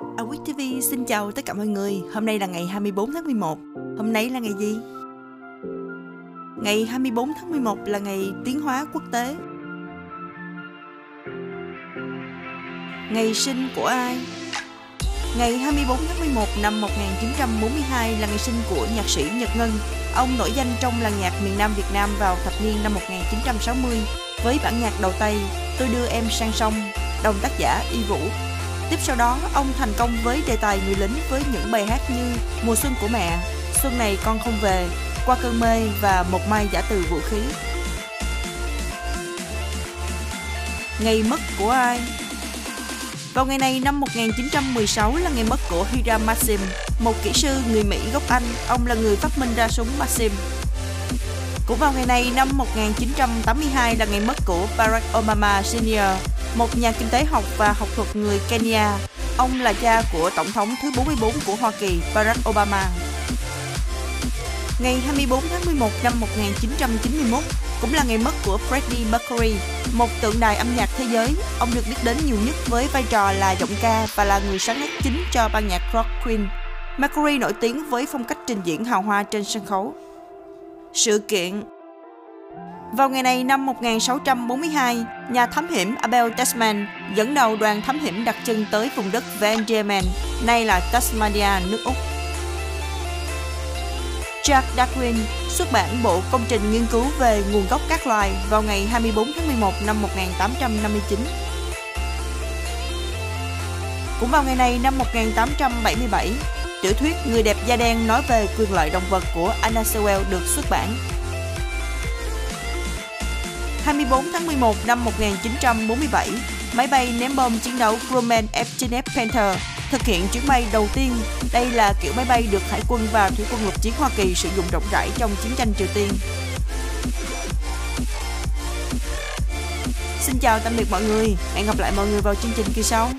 Awit TV xin chào tất cả mọi người. Hôm nay là ngày 24 tháng 11. Hôm nay là ngày gì? Ngày 24 tháng 11 là ngày tiến hóa quốc tế. Ngày sinh của ai? Ngày 24 tháng 11 năm 1942 là ngày sinh của nhạc sĩ Nhật Ngân. Ông nổi danh trong làng nhạc miền Nam Việt Nam vào thập niên năm 1960 với bản nhạc đầu tay Tôi đưa em sang sông, đồng tác giả Y Vũ. Tiếp sau đó, ông thành công với đề tài người lính với những bài hát như Mùa xuân của mẹ, Xuân này con không về, Qua cơn mê và Một mai giả từ vũ khí. Ngày mất của ai? Vào ngày này năm 1916 là ngày mất của Hiram Maxim, một kỹ sư người Mỹ gốc Anh. Ông là người phát minh ra súng Maxim. Cũng vào ngày này năm 1982 là ngày mất của Barack Obama Sr., một nhà kinh tế học và học thuật người Kenya. Ông là cha của Tổng thống thứ 44 của Hoa Kỳ Barack Obama. Ngày 24 tháng 11 năm 1991 cũng là ngày mất của Freddie Mercury, một tượng đài âm nhạc thế giới. Ông được biết đến nhiều nhất với vai trò là giọng ca và là người sáng tác chính cho ban nhạc rock Queen. Mercury nổi tiếng với phong cách trình diễn hào hoa trên sân khấu. Sự kiện vào ngày này năm 1642, nhà thám hiểm Abel Tasman dẫn đầu đoàn thám hiểm đặt chân tới vùng đất Van Diemen, nay là Tasmania, nước Úc. Jack Darwin xuất bản bộ công trình nghiên cứu về nguồn gốc các loài vào ngày 24 tháng 11 năm 1859. Cũng vào ngày này năm 1877, tiểu thuyết Người đẹp da đen nói về quyền lợi động vật của Anna Sewell được xuất bản. 24 tháng 11 năm 1947, máy bay ném bom chiến đấu Grumman F-9F Panther thực hiện chuyến bay đầu tiên. Đây là kiểu máy bay được Hải quân và Thủy quân lục chiến Hoa Kỳ sử dụng rộng rãi trong chiến tranh Triều Tiên. Xin chào tạm biệt mọi người, hẹn gặp lại mọi người vào chương trình kỳ sau.